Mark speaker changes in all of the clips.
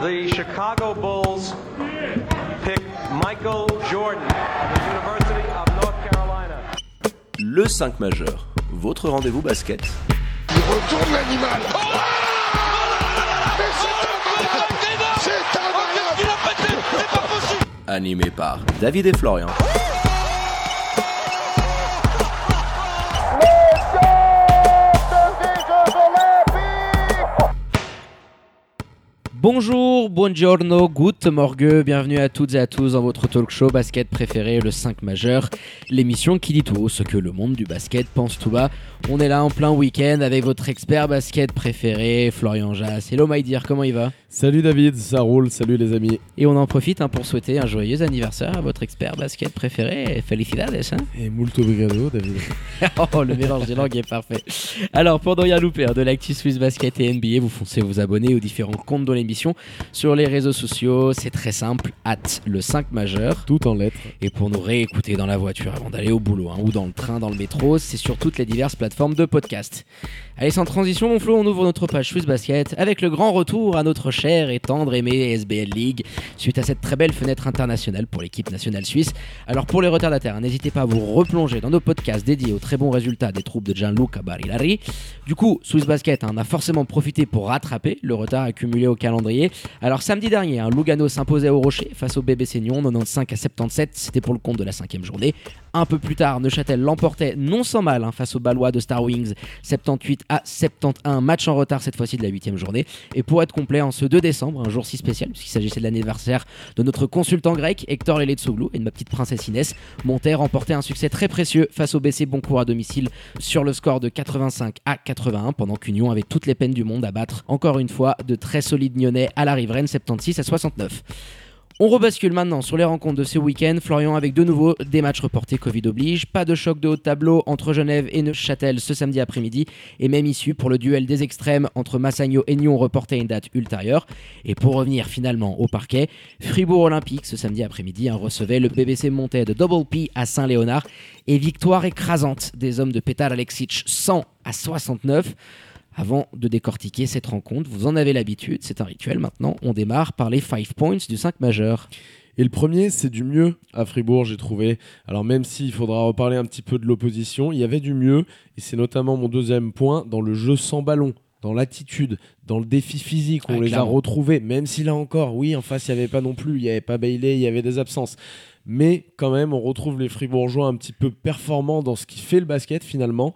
Speaker 1: the Chicago Bulls pick Michael Jordan of the University of North Carolina.
Speaker 2: Le 5 majeur, votre rendez-vous basket.
Speaker 3: Il retourne l'animal. Oh Mais c'est un malade C'est un malade
Speaker 2: Animé par David et Florian.
Speaker 4: Bonjour, buongiorno, good morgue, bienvenue à toutes et à tous dans votre talk show basket préféré, le 5 majeur, l'émission qui dit tout haut ce que le monde du basket pense tout bas. On est là en plein week-end avec votre expert basket préféré, Florian Jass. Hello my dear, comment il va?
Speaker 5: Salut David, ça roule, salut les amis.
Speaker 4: Et on en profite hein, pour souhaiter un joyeux anniversaire à votre expert basket préféré. Felicidades hein
Speaker 5: Et molto obrigado David.
Speaker 4: Oh, le mélange des langues est parfait. Alors, pour ne rien louper hein, de l'actu Swiss Basket et NBA, vous foncez vous abonner aux différents comptes de l'émission sur les réseaux sociaux. C'est très simple, at le 5 majeur.
Speaker 5: Tout en lettres.
Speaker 4: Et pour nous réécouter dans la voiture avant d'aller au boulot, hein, ou dans le train, dans le métro, c'est sur toutes les diverses plateformes de podcast. Allez, sans transition, mon Flo, on ouvre notre page Swiss Basket avec le grand retour à notre cher et tendre aimé SBL League suite à cette très belle fenêtre internationale pour l'équipe nationale suisse. Alors, pour les retardataires, hein, n'hésitez pas à vous replonger dans nos podcasts dédiés aux très bons résultats des troupes de Gianluca Barilari. Du coup, Swiss Basket hein, en a forcément profité pour rattraper le retard accumulé au calendrier. Alors, samedi dernier, hein, Lugano s'imposait au Rocher face au bébé Seignon, 95 à 77. C'était pour le compte de la cinquième journée. Un peu plus tard, Neuchâtel l'emportait non sans mal hein, face aux Balois de Star Wings, 78 à 71. Match en retard cette fois-ci de la huitième journée. Et pour être complet, en ce 2 décembre, un jour si spécial, puisqu'il s'agissait de l'anniversaire de notre consultant grec, Hector Leletsouglou, et de ma petite princesse Inès, Monter remportait un succès très précieux face au BC Boncourt à domicile sur le score de 85 à 81, pendant qu'Union avait toutes les peines du monde à battre, encore une fois, de très solides Nyonnais à la riveraine 76 à 69. On rebascule maintenant sur les rencontres de ce week-end. Florian avec de nouveau des matchs reportés Covid oblige. Pas de choc de haut tableau entre Genève et Neuchâtel ce samedi après-midi. Et même issue pour le duel des extrêmes entre Massagno et Nyon reporté à une date ultérieure. Et pour revenir finalement au parquet, Fribourg Olympique ce samedi après-midi hein, recevait le BBC Montais de Double P à Saint-Léonard. Et victoire écrasante des hommes de Petar Alexic 100 à 69. Avant de décortiquer cette rencontre, vous en avez l'habitude, c'est un rituel maintenant, on démarre par les 5 points du 5 majeur.
Speaker 5: Et le premier, c'est du mieux à Fribourg, j'ai trouvé. Alors même s'il faudra reparler un petit peu de l'opposition, il y avait du mieux, et c'est notamment mon deuxième point, dans le jeu sans ballon, dans l'attitude, dans le défi physique, on
Speaker 4: Ah,
Speaker 5: les
Speaker 4: clairement.
Speaker 5: a retrouvés, même si là encore, oui, en face, il n'y avait pas non plus, il n'y avait pas Bailey, il y avait des absences. Mais quand même, on retrouve les Fribourgeois un petit peu performants dans ce qui fait le basket finalement,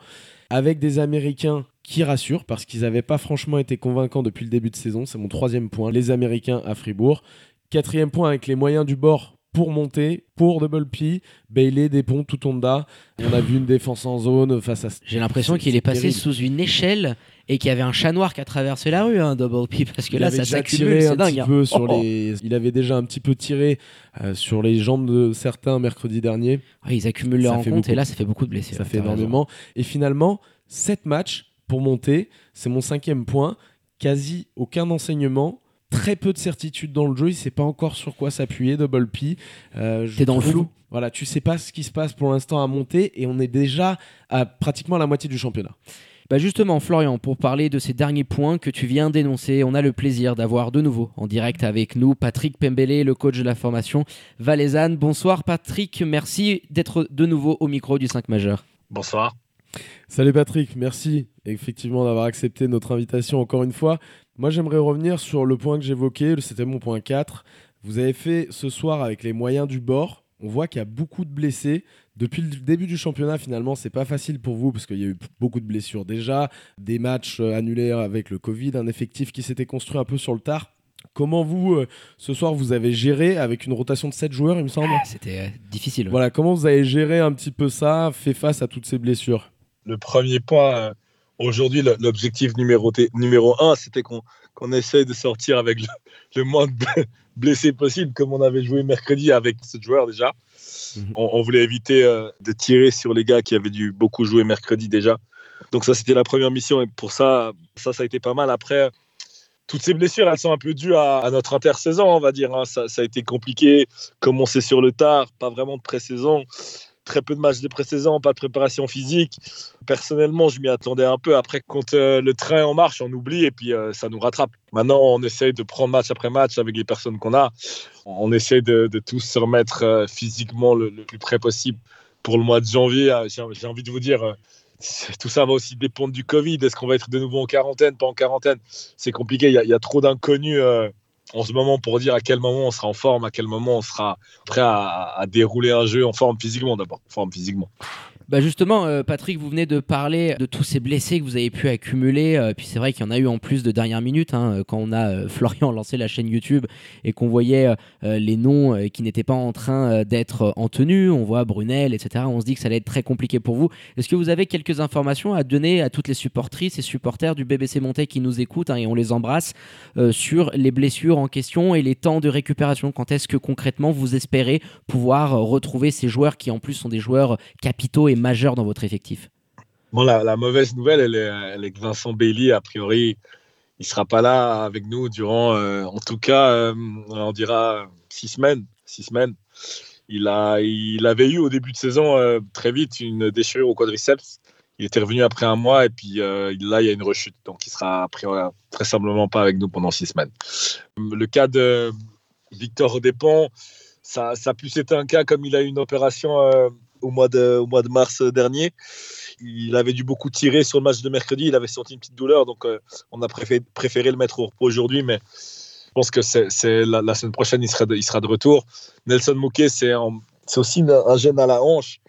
Speaker 5: avec des Américains qui rassurent parce qu'ils n'avaient pas franchement été convaincants depuis le début de saison. C'est mon troisième point. Les Américains à Fribourg. Quatrième point avec les moyens du bord pour monter, pour Double P, Bailey, Despont, tout Honda. On a vu une défense en zone face à.
Speaker 4: J'ai l'impression qu'il est passé sous une échelle et qu'il y avait un chat noir qui a traversé la rue, hein, Double P, parce que
Speaker 5: Il
Speaker 4: là ça s'accumule, c'est
Speaker 5: un
Speaker 4: dingue.
Speaker 5: petit
Speaker 4: hein.
Speaker 5: peu sur
Speaker 4: Oh, oh.
Speaker 5: les. Il avait déjà un petit peu tiré euh, sur les jambes de certains mercredi dernier.
Speaker 4: Ouais, ils accumulent leur rencontre et là ça fait beaucoup de blessés.
Speaker 5: Ça
Speaker 4: ouais,
Speaker 5: fait
Speaker 4: raison.
Speaker 5: énormément. Et finalement, 7 matchs pour monter. C'est mon cinquième point. Quasi aucun enseignement. Très peu de certitude dans le jeu. Il sait pas encore sur quoi s'appuyer. Double P. Euh, je
Speaker 4: T'es dans le flou.
Speaker 5: Voilà, tu sais pas ce qui se passe pour l'instant à monter et on est déjà à pratiquement la moitié du championnat.
Speaker 4: Bah justement, Florian, pour parler de ces derniers points que tu viens d'énoncer, on a le plaisir d'avoir de nouveau en direct avec nous Patrick Pembele, le coach de la formation Valaisanne. Bonsoir Patrick, merci d'être de nouveau au micro du 5 majeur.
Speaker 6: Bonsoir.
Speaker 5: Salut Patrick, merci effectivement d'avoir accepté notre invitation encore une fois. Moi j'aimerais revenir sur le point que j'évoquais, c'était mon point 4. Vous avez fait ce soir avec les moyens du bord. On voit qu'il y a beaucoup de blessés. Depuis le début du championnat, finalement, c'est pas facile pour vous parce qu'il y a eu beaucoup de blessures déjà, des matchs euh, annulés avec le Covid, un effectif qui s'était construit un peu sur le tard. Comment vous, euh, ce soir, vous avez géré avec une rotation de 7 joueurs, il me semble?
Speaker 4: C'était euh, difficile.
Speaker 5: Voilà, comment vous avez géré un petit peu ça, fait face à toutes ces blessures?
Speaker 6: Le premier point, euh, aujourd'hui, l'objectif numéro, un, c'était qu'on essaye de sortir avec le, le moins de bl- blessés possible, comme on avait joué mercredi avec ce joueur déjà.
Speaker 5: Mhm.
Speaker 6: On, on voulait éviter euh, de tirer sur les gars qui avaient dû beaucoup jouer mercredi déjà. Donc ça, c'était la première mission. Et pour ça, ça, ça a été pas mal. Après, toutes ces blessures, elles sont un peu dues à, à notre intersaison, on va dire. hein. Ça, ça a été compliqué, commencer sur le tard, pas vraiment de pré-saison. Très peu de matchs de pré-saison, pas de préparation physique. Personnellement, je m'y attendais un peu. Après, quand euh, le train en marche, on oublie et puis euh, ça nous rattrape. Maintenant, on essaye de prendre match après match avec les personnes qu'on a. On essaye de, de, tous se remettre euh, physiquement le, plus près possible pour le mois de janvier. J'ai envie de vous dire, tout ça va aussi dépendre du Covid. Est-ce qu'on va être de nouveau en quarantaine, pas en quarantaine? C'est compliqué. Il y a trop d'inconnus en ce moment pour dire à quel moment on sera en forme, à quel moment on sera prêt à, dérouler un jeu en forme physiquement d'abord, forme physiquement.
Speaker 4: Bah justement, euh, Patrick, vous venez de parler de tous ces blessés que vous avez pu accumuler. Euh, puis c'est vrai qu'il y en a eu en plus de dernière minute. Hein, quand on a euh, Florian lancé la chaîne YouTube et qu'on voyait euh, les noms euh, qui n'étaient pas en train d'être en tenue, on voit Brunel, etc. On se dit que ça allait être très compliqué pour vous. Est-ce que vous avez quelques informations à donner à toutes les supportrices et supporters du BBC Montais qui nous écoutent hein, et on les embrasse sur les blessures en question et les temps de récupération? Quand est-ce que concrètement vous espérez pouvoir retrouver ces joueurs qui en plus sont des joueurs capitaux et majeur dans votre effectif
Speaker 6: Bon, la, mauvaise nouvelle, elle est, que Vincent Bailey, a priori, il sera pas là avec nous durant, euh, en tout cas, euh, on dira six semaines. Six semaines. Il, a, avait eu au début de saison euh, très vite une déchirure au quadriceps. Il était revenu après un mois et puis là, il y a une rechute. Donc, il sera a priori, très simplement pas avec nous pendant six semaines. Le cas de Victor Despont, ça, ça a plus été un cas comme il a eu une opération au mois, de, au mois de mars dernier. Il avait dû beaucoup tirer sur le match de mercredi. Il avait senti une petite douleur, donc euh, on a préféré, préféré, le mettre au repos aujourd'hui. Mais je pense que c'est la, la, semaine prochaine, il sera de, il sera de retour. Nelson Mouquet, c'est aussi un gène à la hanche.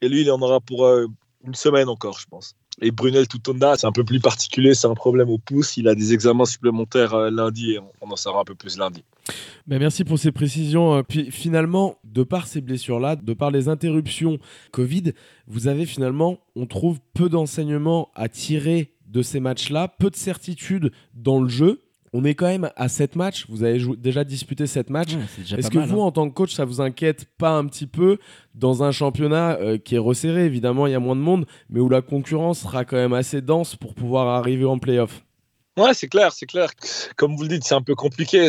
Speaker 6: Et lui, il en aura pour euh, une semaine encore, je pense. Et Brunel Tutonda, c'est un peu plus particulier, c'est un problème au pouce. Il a des examens supplémentaires euh, lundi et on en saura un peu plus lundi.
Speaker 5: Ben merci pour ces précisions. Puis finalement, de par ces blessures-là, de par les interruptions Covid, vous avez finalement, on trouve peu d'enseignements à tirer de ces matchs-là, peu de certitude dans le jeu. On est quand même à 7 matchs, vous avez déjà disputé 7 matchs.
Speaker 4: Ouais,
Speaker 5: Est-ce que
Speaker 4: mal,
Speaker 5: vous,
Speaker 4: hein.
Speaker 5: en tant que coach, ça vous inquiète pas un petit peu dans un championnat euh, qui est resserré? Évidemment, il y a moins de monde, mais où la concurrence sera quand même assez dense pour pouvoir arriver en playoff
Speaker 6: Ouais, c'est clair, c'est clair. Comme vous le dites, c'est un peu compliqué.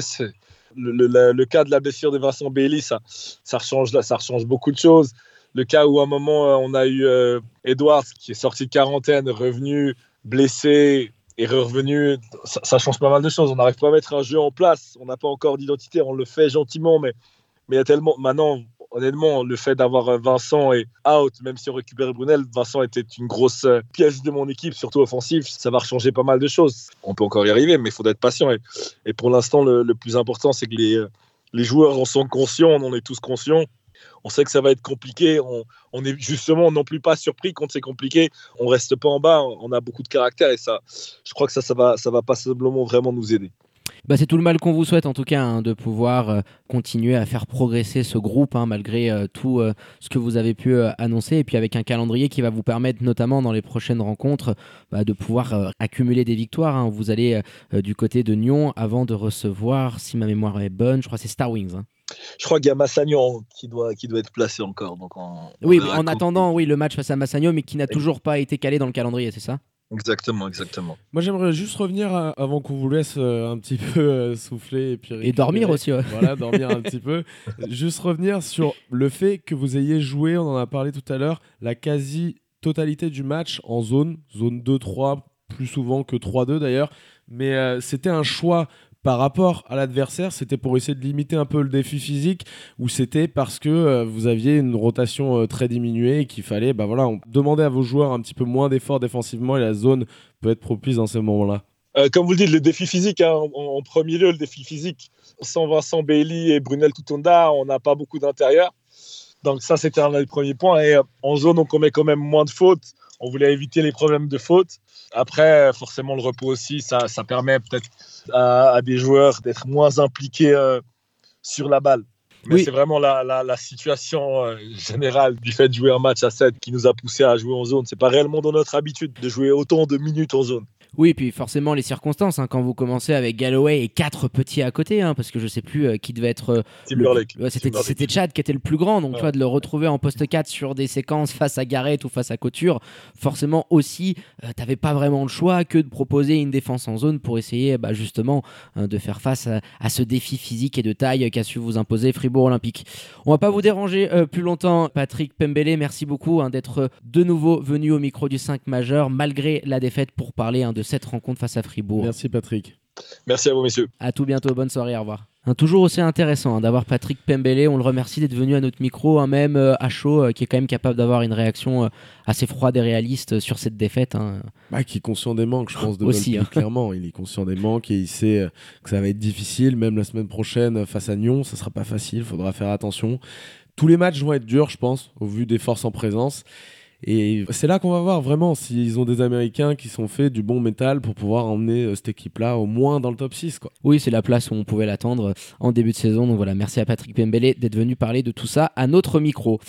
Speaker 6: Le, le, cas de la blessure de Vincent Bailey, ça, ça, ça beaucoup de choses. Le cas où à un moment, on a eu euh, Edwards qui est sorti de quarantaine, revenu, blessé, et revenu, ça, ça, change pas mal de choses. On n'arrive pas à mettre un jeu en place. On n'a pas encore d'identité. On le fait gentiment, mais mais il y a tellement. Maintenant, honnêtement, le fait d'avoir Vincent et out, même si on récupère Brunel, Vincent était une grosse pièce de mon équipe, surtout offensive. Ça va changer pas mal de choses. On peut encore y arriver, mais il faut être patient. Et, pour l'instant, le, plus important, c'est que les, les joueurs en sont conscients. On en est tous conscients. On sait que ça va être compliqué. On, on est justement non plus pas surpris quand c'est compliqué. On reste pas en bas. On a beaucoup de caractère et ça, je crois que ça, ça va, ça va vraiment nous aider.
Speaker 4: Bah, c'est tout le mal qu'on vous souhaite en tout cas hein, de pouvoir euh, continuer à faire progresser ce groupe hein, malgré euh, tout euh, ce que vous avez pu annoncer et puis avec un calendrier qui va vous permettre notamment dans les prochaines rencontres bah, de pouvoir accumuler des victoires. Hein. Vous allez du côté de Nyon avant de recevoir, si ma mémoire est bonne, je crois que c'est Star Wings.
Speaker 6: Je crois qu'il y a Massagnon qui doit, qui doit être placé encore. Donc on,
Speaker 4: oui, en attendant, oui, le match face à Massagnon, mais qui n'a toujours pas été calé dans le calendrier, c'est ça?
Speaker 6: Exactement, exactement.
Speaker 5: Moi, j'aimerais juste revenir à, avant qu'on vous laisse euh, un petit peu euh, souffler et puis
Speaker 4: et dormir aussi. Ouais.
Speaker 5: Voilà, dormir un petit peu. Juste revenir sur le fait que vous ayez joué, on en a parlé tout à l'heure, la quasi totalité du match en zone, zone 2-3 plus souvent que 3-2 d'ailleurs, mais euh, c'était un choix par rapport à l'adversaire, c'était pour essayer de limiter un peu le défi physique ou c'était parce que euh, vous aviez une rotation euh, très diminuée et qu'il fallait bah voilà, demander à vos joueurs un petit peu moins d'efforts défensivement et la zone peut être propice dans ces moments-là
Speaker 6: euh, comme vous le dites, le défi physique, hein, en, premier lieu, le défi physique. Sans Vincent Bailey et Brunel Tutonda, on n'a pas beaucoup d'intérieur. Donc ça, c'était un des premiers points. Et en zone, on commet quand même moins de fautes. On voulait éviter les problèmes de fautes. Après, forcément, le repos aussi, ça, ça permet peut-être à, à, des joueurs d'être moins impliqués euh, sur la balle. Mais oui. c'est vraiment la, la, la situation euh, générale du fait de jouer un match à 7 qui nous a poussé à jouer en zone. C'est pas réellement dans notre habitude de jouer autant de minutes en zone.
Speaker 4: Oui, puis forcément les circonstances, hein, quand vous commencez avec Galloway et quatre petits à côté, hein, parce que je sais plus euh, qui devait être. euh, le-. Ouais, c'était,
Speaker 6: Timberlake.
Speaker 4: c'était Chad qui était le plus grand, donc tu
Speaker 6: Ouais.
Speaker 4: vois, de le retrouver en poste 4 sur des séquences face à Garrett ou face à Couture, forcément aussi, euh, t'avais pas vraiment le choix que de proposer une défense en zone pour essayer bah, justement hein, de faire face à, à ce défi physique et de taille qu'a su vous imposer Fribourg Olympique. On va pas vous déranger euh, plus longtemps, Patrick Pembele, merci beaucoup d'être de nouveau venu au micro du 5 majeur, malgré la défaite, pour parler hein, de cette rencontre face à Fribourg.
Speaker 5: Merci Patrick.
Speaker 6: Merci à vous, messieurs.
Speaker 4: À tout bientôt, bonne soirée, au revoir. Hein, toujours aussi intéressant hein, d'avoir Patrick Pembele, on le remercie d'être venu à notre micro, hein, même euh, à chaud, euh, qui est quand même capable d'avoir une réaction euh, assez froide et réaliste euh, sur cette défaite. hein.
Speaker 5: Bah, qui est conscient des manques, je pense, de
Speaker 4: Aussi, hein.
Speaker 5: clairement. Il est conscient des manques et il sait euh, que ça va être difficile. Même la semaine prochaine, face à Nyon, ça sera pas facile. Il faudra faire attention. Tous les matchs vont être durs, je pense, au vu des forces en présence. Et c'est là qu'on va voir vraiment s'ils ont des Américains qui sont faits du bon métal pour pouvoir emmener euh, cette équipe-là au moins dans le top 6. Quoi.
Speaker 4: Oui, c'est la place où on pouvait l'attendre euh, en début de saison. Donc voilà, merci à Patrick Pembele d'être venu parler de tout ça à notre micro.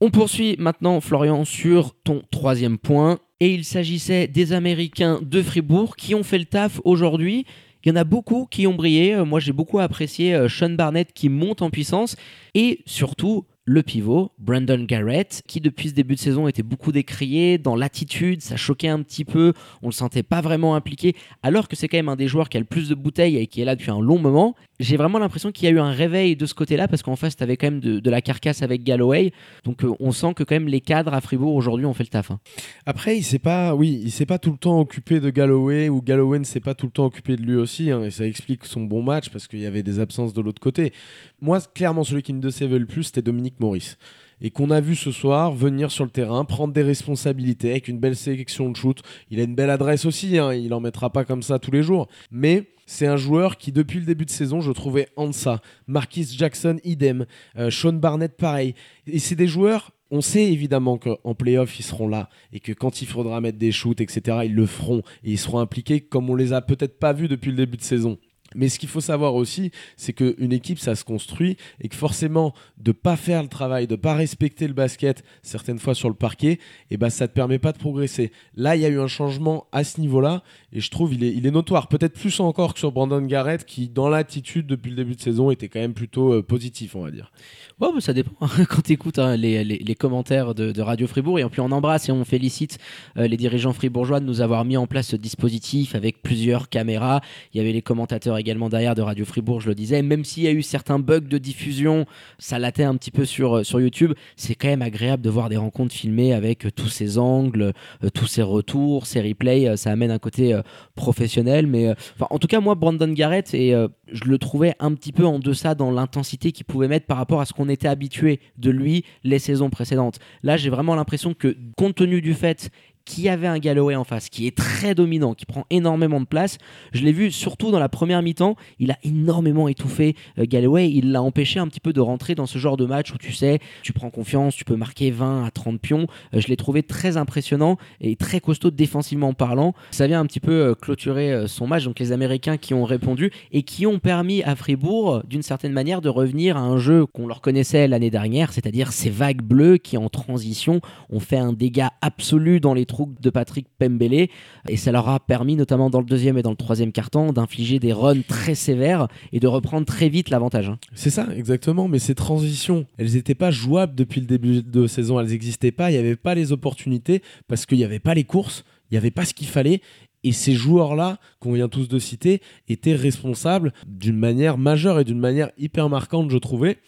Speaker 4: On poursuit maintenant, Florian, sur ton troisième point. Et il s'agissait des Américains de Fribourg qui ont fait le taf aujourd'hui. Il y en a beaucoup qui ont brillé. Euh, Moi, j'ai beaucoup apprécié Sean Barnett qui monte en puissance. Et surtout, le pivot, Brandon Garrett, qui depuis ce début de saison était beaucoup décrié dans l'attitude, ça choquait un petit peu, on le sentait pas vraiment impliqué, alors que c'est quand même un des joueurs qui a le plus de bouteilles et qui est là depuis un long moment. J'ai vraiment l'impression qu'il y a eu un réveil de ce côté-là, parce qu'en face, tu avais quand même de, la carcasse avec Galloway, donc euh, on sent que quand même les cadres à Fribourg aujourd'hui ont fait le taf. hein.
Speaker 5: Après, il s'est pas, oui, il s'est pas tout le temps occupé de Galloway ou Galloway ne s'est pas tout le temps occupé de lui aussi. hein, et ça explique son bon match parce qu'il y avait des absences de l'autre côté. Moi, clairement, celui qui me décevait le plus, c'était Dominique Maurice. Et qu'on a vu ce soir venir sur le terrain, prendre des responsabilités avec une belle sélection de shoot. Il a une belle adresse aussi, hein, il en mettra pas comme ça tous les jours. Mais c'est un joueur qui, depuis le début de saison, je trouvais deçà. Marquis Jackson, idem. Euh, Sean Barnett, pareil. Et c'est des joueurs. On sait évidemment qu'en playoff, ils seront là et que quand il faudra mettre des shoots, etc., ils le feront et ils seront impliqués comme on les a peut-être pas vus depuis le début de saison. Mais ce qu'il faut savoir aussi, c'est qu'une équipe, ça se construit et que forcément, de pas faire le travail, de pas respecter le basket, certaines fois sur le parquet, et ben ça te permet pas de progresser. Là, il y a eu un changement à ce niveau-là et je trouve il est, il est notoire. Peut-être plus encore que sur Brandon Garrett qui, dans l'attitude depuis le début de saison, était quand même plutôt euh, positif, on va dire.
Speaker 4: Ouais, bah, ça dépend. Quand tu écoutes les, les- les commentaires de, Radio Fribourg, et puis on embrasse et on félicite euh, les dirigeants fribourgeois de nous avoir mis en place ce dispositif avec plusieurs caméras. Il y avait les commentateurs également derrière de Radio Fribourg, je le disais. Même s'il y a eu certains bugs de diffusion, ça latait un petit peu sur, euh, sur YouTube. C'est quand même agréable de voir des rencontres filmées avec euh, tous ces angles, euh, tous ces retours, ces replays. Ça amène un côté professionnel. Mais en tout cas, moi, Brandon Garrett, et je le trouvais un petit peu en deçà dans l'intensité qu'il pouvait mettre par rapport à ce qu'on était habitué de lui les saisons précédentes. Là, j'ai vraiment l'impression que, compte tenu du fait qu'il y avait un Galloway en face qui est très dominant, qui prend énormément de place. Je l'ai vu surtout dans la première mi-temps, il a énormément étouffé euh, Galloway, il l'a empêché un petit peu de rentrer dans ce genre de match où tu sais, tu prends confiance, tu peux marquer 20 à 30 pions. Euh, je l'ai trouvé très impressionnant et très costaud défensivement parlant. Ça vient un petit peu euh, clôturer son match, donc les Américains qui ont répondu et qui ont permis à Fribourg, d'une certaine manière, de revenir à un jeu qu'on leur connaissait l'année dernière, c'est-à-dire ces vagues bleues qui en transition ont fait un dégât absolu dans les de Patrick Pembele et ça leur a permis notamment dans le deuxième et dans le troisième carton d'infliger des runs très sévères et de reprendre très vite l'avantage. hein.
Speaker 5: C'est ça, exactement. Mais ces transitions, elles n'étaient pas jouables depuis le début de saison. Elles n'existaient pas. Il n'y avait pas les opportunités parce qu'il n'y avait pas les courses. Il n'y avait pas ce qu'il fallait. Et ces joueurs-là, qu'on vient tous de citer, étaient responsables d'une manière majeure et d'une manière hyper marquante, je trouvais.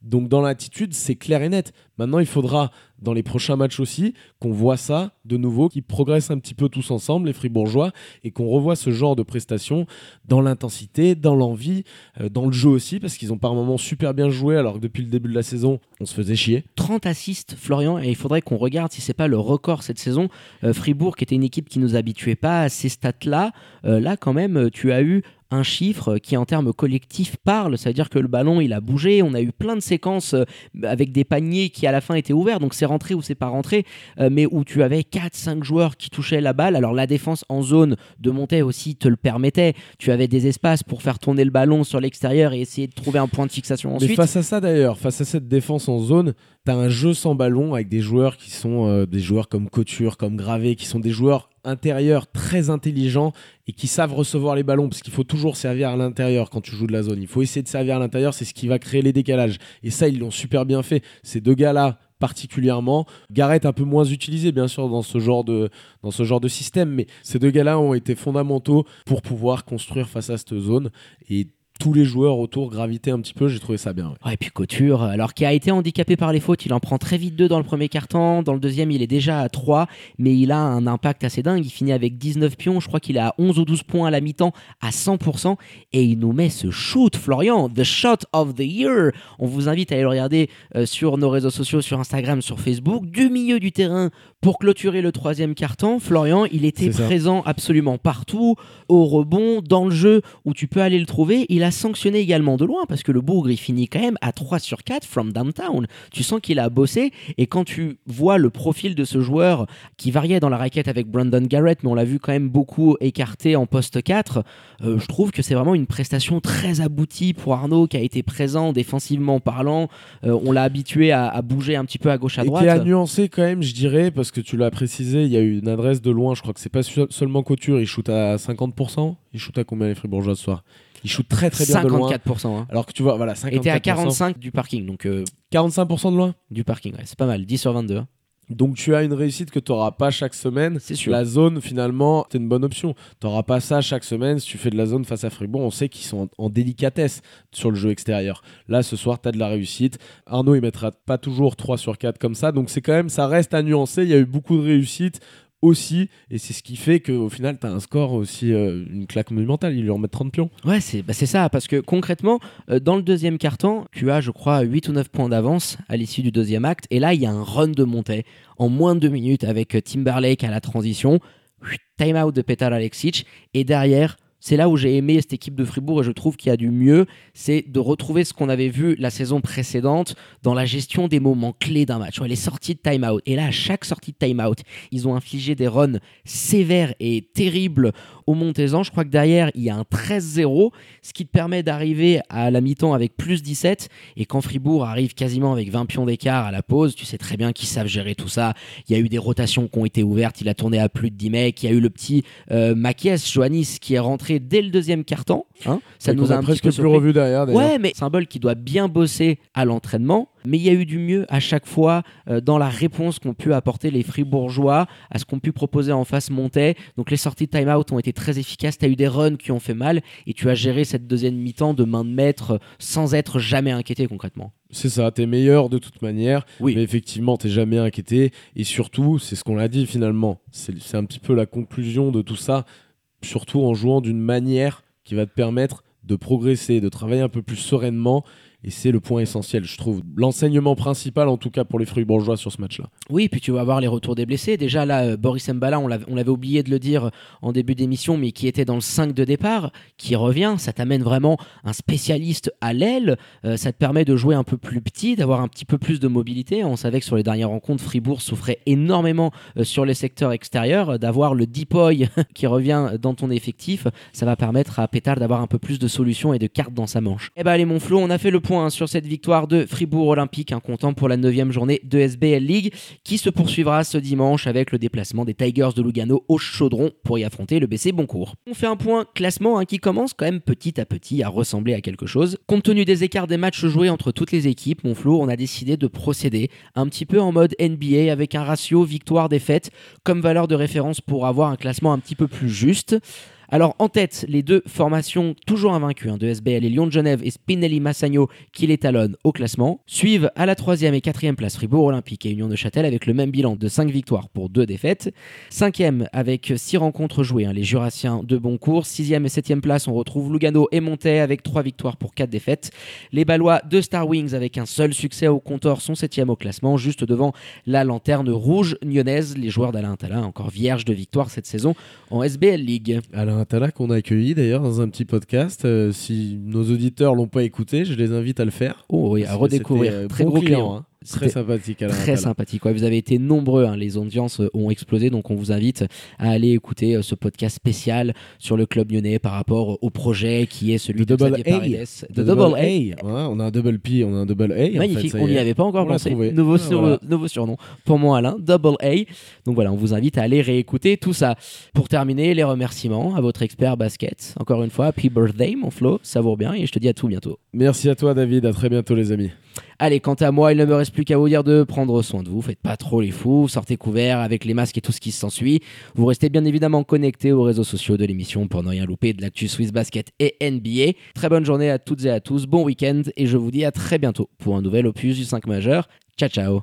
Speaker 5: Donc dans l'attitude, c'est clair et net. Maintenant, il faudra, dans les prochains matchs aussi, qu'on voit ça de nouveau, qu'ils progressent un petit peu tous ensemble, les Fribourgeois, et qu'on revoie ce genre de prestations dans l'intensité, dans l'envie, euh, dans le jeu aussi, parce qu'ils ont par moments super bien joué, alors que depuis le début de la saison, on se faisait chier.
Speaker 4: 30 assists, Florian, et il faudrait qu'on regarde si c'est pas le record cette saison. Euh, Fribourg, qui était une équipe qui nous habituait pas à ces stats-là, euh, là quand même, tu as eu un chiffre qui en termes collectifs parle, ça veut dire que le ballon il a bougé, on a eu plein de séquences avec des paniers qui à la fin étaient ouverts, donc c'est rentré ou c'est pas rentré, euh, mais où tu avais 4-5 joueurs qui touchaient la balle, alors la défense en zone de monter aussi te le permettait, tu avais des espaces pour faire tourner le ballon sur l'extérieur et essayer de trouver un point de fixation
Speaker 5: Mais
Speaker 4: ensuite.
Speaker 5: face à ça d'ailleurs, face à cette défense en zone, t'as un jeu sans ballon avec des joueurs qui sont euh, des joueurs comme Couture, comme Gravé, qui sont des joueurs intérieurs très intelligents et qui savent recevoir les ballons parce qu'il faut toujours servir à l'intérieur quand tu joues de la zone. Il faut essayer de servir à l'intérieur, c'est ce qui va créer les décalages. Et ça, ils l'ont super bien fait. Ces deux gars-là, particulièrement. Garrett un peu moins utilisé bien sûr dans ce genre de dans ce genre de système, mais ces deux gars-là ont été fondamentaux pour pouvoir construire face à cette zone et tous les joueurs autour gravitaient un petit peu, j'ai trouvé ça bien.
Speaker 4: et puis Couture, alors qui a été handicapé par les fautes, il en prend très vite deux dans le premier carton, dans le deuxième il est déjà à 3, mais il a un impact assez dingue, il finit avec 19 pions, je crois qu'il est à 11 ou 12 points à la mi-temps, à 100%, et il nous met ce shoot, Florian, the shot of the year. On vous invite à aller le regarder euh, sur nos réseaux sociaux, sur Instagram, sur Facebook, du milieu du terrain pour clôturer le troisième carton. Florian, il était présent absolument partout, au rebond, dans le jeu où tu peux aller le trouver. Il a sanctionné également de loin parce que le Bougre, il finit quand même à 3 sur 4 from downtown. Tu sens qu'il a bossé et quand tu vois le profil de ce joueur qui variait dans la raquette avec Brandon Garrett, mais on l'a vu quand même beaucoup écarté en poste 4, euh, je trouve que c'est vraiment une prestation très aboutie pour Arnaud qui a été présent défensivement parlant. Euh, on l'a habitué à, à bouger un petit peu à gauche à
Speaker 5: Et
Speaker 4: droite.
Speaker 5: qui a nuancé quand même, je dirais, parce que tu l'as précisé, il y a eu une adresse de loin, je crois que c'est pas seulement Couture, il shoot à 50%. Il shoot à combien les Fribourgeois ce soir? Il shoot très très bien de loin.
Speaker 4: 54%. Hein.
Speaker 5: Alors que tu vois, voilà, 54%.
Speaker 4: était à 45 du parking, donc euh,
Speaker 5: 45% de loin?
Speaker 4: du parking, ouais, c'est pas mal, 10 sur 22. hein.
Speaker 5: Donc tu as une réussite que tu n'auras pas chaque semaine.
Speaker 4: C'est sûr.
Speaker 5: La zone, finalement, c'est une bonne option. Tu n'auras pas ça chaque semaine si tu fais de la zone face à Fribourg. On sait qu'ils sont en, en délicatesse sur le jeu extérieur. Là, ce soir, tu as de la réussite. Arnaud, il mettra pas toujours 3 sur 4 comme ça. Donc c'est quand même, ça reste à nuancer. Il y a eu beaucoup de réussite aussi. Et c'est ce qui fait qu'au final, tu as un score aussi, euh, une claque monumentale. Il lui en met 30 pions.
Speaker 4: Ouais, c'est bah, ça, parce que concrètement, euh, dans le deuxième carton, tu as, je crois, 8 ou 9 points d'avance à l'issue du deuxième acte, et là, il y a un run de montée en moins de deux minutes avec euh, Timberlake à la transition, time out de Petar Alexic, et derrière, c'est là où j'ai aimé cette équipe de Fribourg et je trouve qu'il y a du mieux, c'est de retrouver ce qu'on avait vu la saison précédente dans la gestion des moments clés d'un match, les sorties de time-out. Et là, à chaque sortie de time-out, ils ont infligé des runs sévères et terribles au Montezan. Je crois que derrière, il y a un 13-0, ce qui te permet d'arriver à la mi-temps avec plus 17. Et quand Fribourg arrive quasiment avec 20 pions d'écart à la pause, tu sais très bien qu'ils savent gérer tout ça. Il y a eu des rotations qui ont été ouvertes, il a tourné à plus de 10 mecs. Il y a eu le petit euh, Joannis, qui est rentré dès le deuxième carton. Hein ça
Speaker 5: Et
Speaker 4: nous a un petit
Speaker 5: presque
Speaker 4: peu
Speaker 5: plus revu derrière.
Speaker 4: Ouais, mais symbole qui doit bien bosser à l'entraînement. Mais il y a eu du mieux à chaque fois euh, dans la réponse qu'ont pu apporter les Fribourgeois à ce qu'ont pu proposer en face Montais. Donc les sorties de time-out ont été très efficaces. Tu as eu des runs qui ont fait mal et tu as géré cette deuxième mi-temps de main de maître euh, sans être jamais inquiété concrètement.
Speaker 5: C'est ça, t'es meilleur de toute manière.
Speaker 4: Oui.
Speaker 5: Mais effectivement, t'es jamais inquiété. Et surtout, c'est ce qu'on l'a dit finalement. C'est c'est un petit peu la conclusion de tout ça. Surtout en jouant d'une manière qui va te permettre de progresser, de travailler un peu plus sereinement. Et c'est le point essentiel, je trouve. L'enseignement principal, en tout cas pour les fruits bourgeois sur ce match-là.
Speaker 4: Oui, puis tu vas voir les retours des blessés. Déjà là, euh, Boris Mbala, on l'avait oublié de le dire en début d'émission, mais qui était dans le 5 de départ, qui revient. Ça t'amène vraiment un spécialiste à l'aile. Euh, ça te permet de jouer un peu plus petit, d'avoir un petit peu plus de mobilité. On savait que sur les dernières rencontres, Fribourg souffrait énormément euh, sur les secteurs extérieurs. Euh, D'avoir le Deepoy qui revient dans ton effectif, ça va permettre à Pétard d'avoir un peu plus de solutions et de cartes dans sa manche. Eh ben allez mon Flo, on a fait le point hein, sur cette victoire de Fribourg Olympique, un comptant pour la 9 journée de SBL League, qui se poursuivra ce dimanche avec le déplacement des Tigers de Lugano au Chaudron pour y affronter le BC Boncourt. On fait un point classement hein, qui commence quand même petit à petit à ressembler à quelque chose. Compte tenu des écarts des matchs joués entre toutes les équipes, mon Flo, on a décidé de procéder un petit peu en mode NBA avec un ratio victoire-défaite comme valeur de référence pour avoir un classement un petit peu plus juste. Alors en tête, les deux formations toujours invaincues hein, de SBL, les Lyon de Genève et Spinelli Massagno qui les talonnent au classement, suivent à la troisième et quatrième place Fribourg Olympique et Union de Châtel avec le même bilan de 5 victoires pour 2 défaites. Cinquième avec 6 rencontres jouées, hein, les Jurassiens de Boncourt. Sixième et septième place, on retrouve Lugano et Montais avec 3 victoires pour 4 défaites. Les Ballois de Star Wings avec un seul succès au compteur sont septième au classement, juste devant la lanterne rouge lyonnaise. Les joueurs d'Alain Talin encore vierges de victoires cette saison en SBL League.
Speaker 5: Alain Attala qu'on a accueilli d'ailleurs dans un petit podcast. Euh, si nos auditeurs l'ont pas écouté, je les invite à le faire.
Speaker 4: Oh oui, à redécouvrir.
Speaker 5: Euh,
Speaker 4: Très gros client.
Speaker 5: hein. Très sympathique. Alain
Speaker 4: Très sympathique. Ouais, vous avez été nombreux, hein, les audiences euh, ont explosé, donc on vous invite à aller écouter euh, ce podcast spécial sur le club lyonnais par rapport au projet qui est celui
Speaker 5: De
Speaker 4: de,
Speaker 5: double A. De
Speaker 4: double A.
Speaker 5: Ouais, on a un double P, on a un double A. en fait,
Speaker 4: Magnifique,
Speaker 5: ça
Speaker 4: on n'y avait pas encore
Speaker 5: On
Speaker 4: pensé. Nouveau,
Speaker 5: Ah,
Speaker 4: sur-
Speaker 5: voilà.
Speaker 4: nouveau surnom pour moi Alain, Double A. Donc voilà, on vous invite à aller réécouter tout ça. Pour terminer, les remerciements à votre expert basket. Encore une fois, happy birthday mon Flo, savoure bien et je te dis à tout bientôt.
Speaker 5: Merci à toi, David. À très bientôt, les amis.
Speaker 4: Allez, quant à moi, il ne me reste plus qu'à vous dire de prendre soin de vous. Faites pas trop les fous, sortez couverts avec les masques et tout ce qui s'ensuit. Vous restez bien évidemment connectés aux réseaux sociaux de l'émission pour ne rien louper de l'actu Swiss Basket et NBA. Très bonne journée à toutes et à tous, bon week-end et je vous dis à très bientôt pour un nouvel opus du 5 majeur. Ciao ciao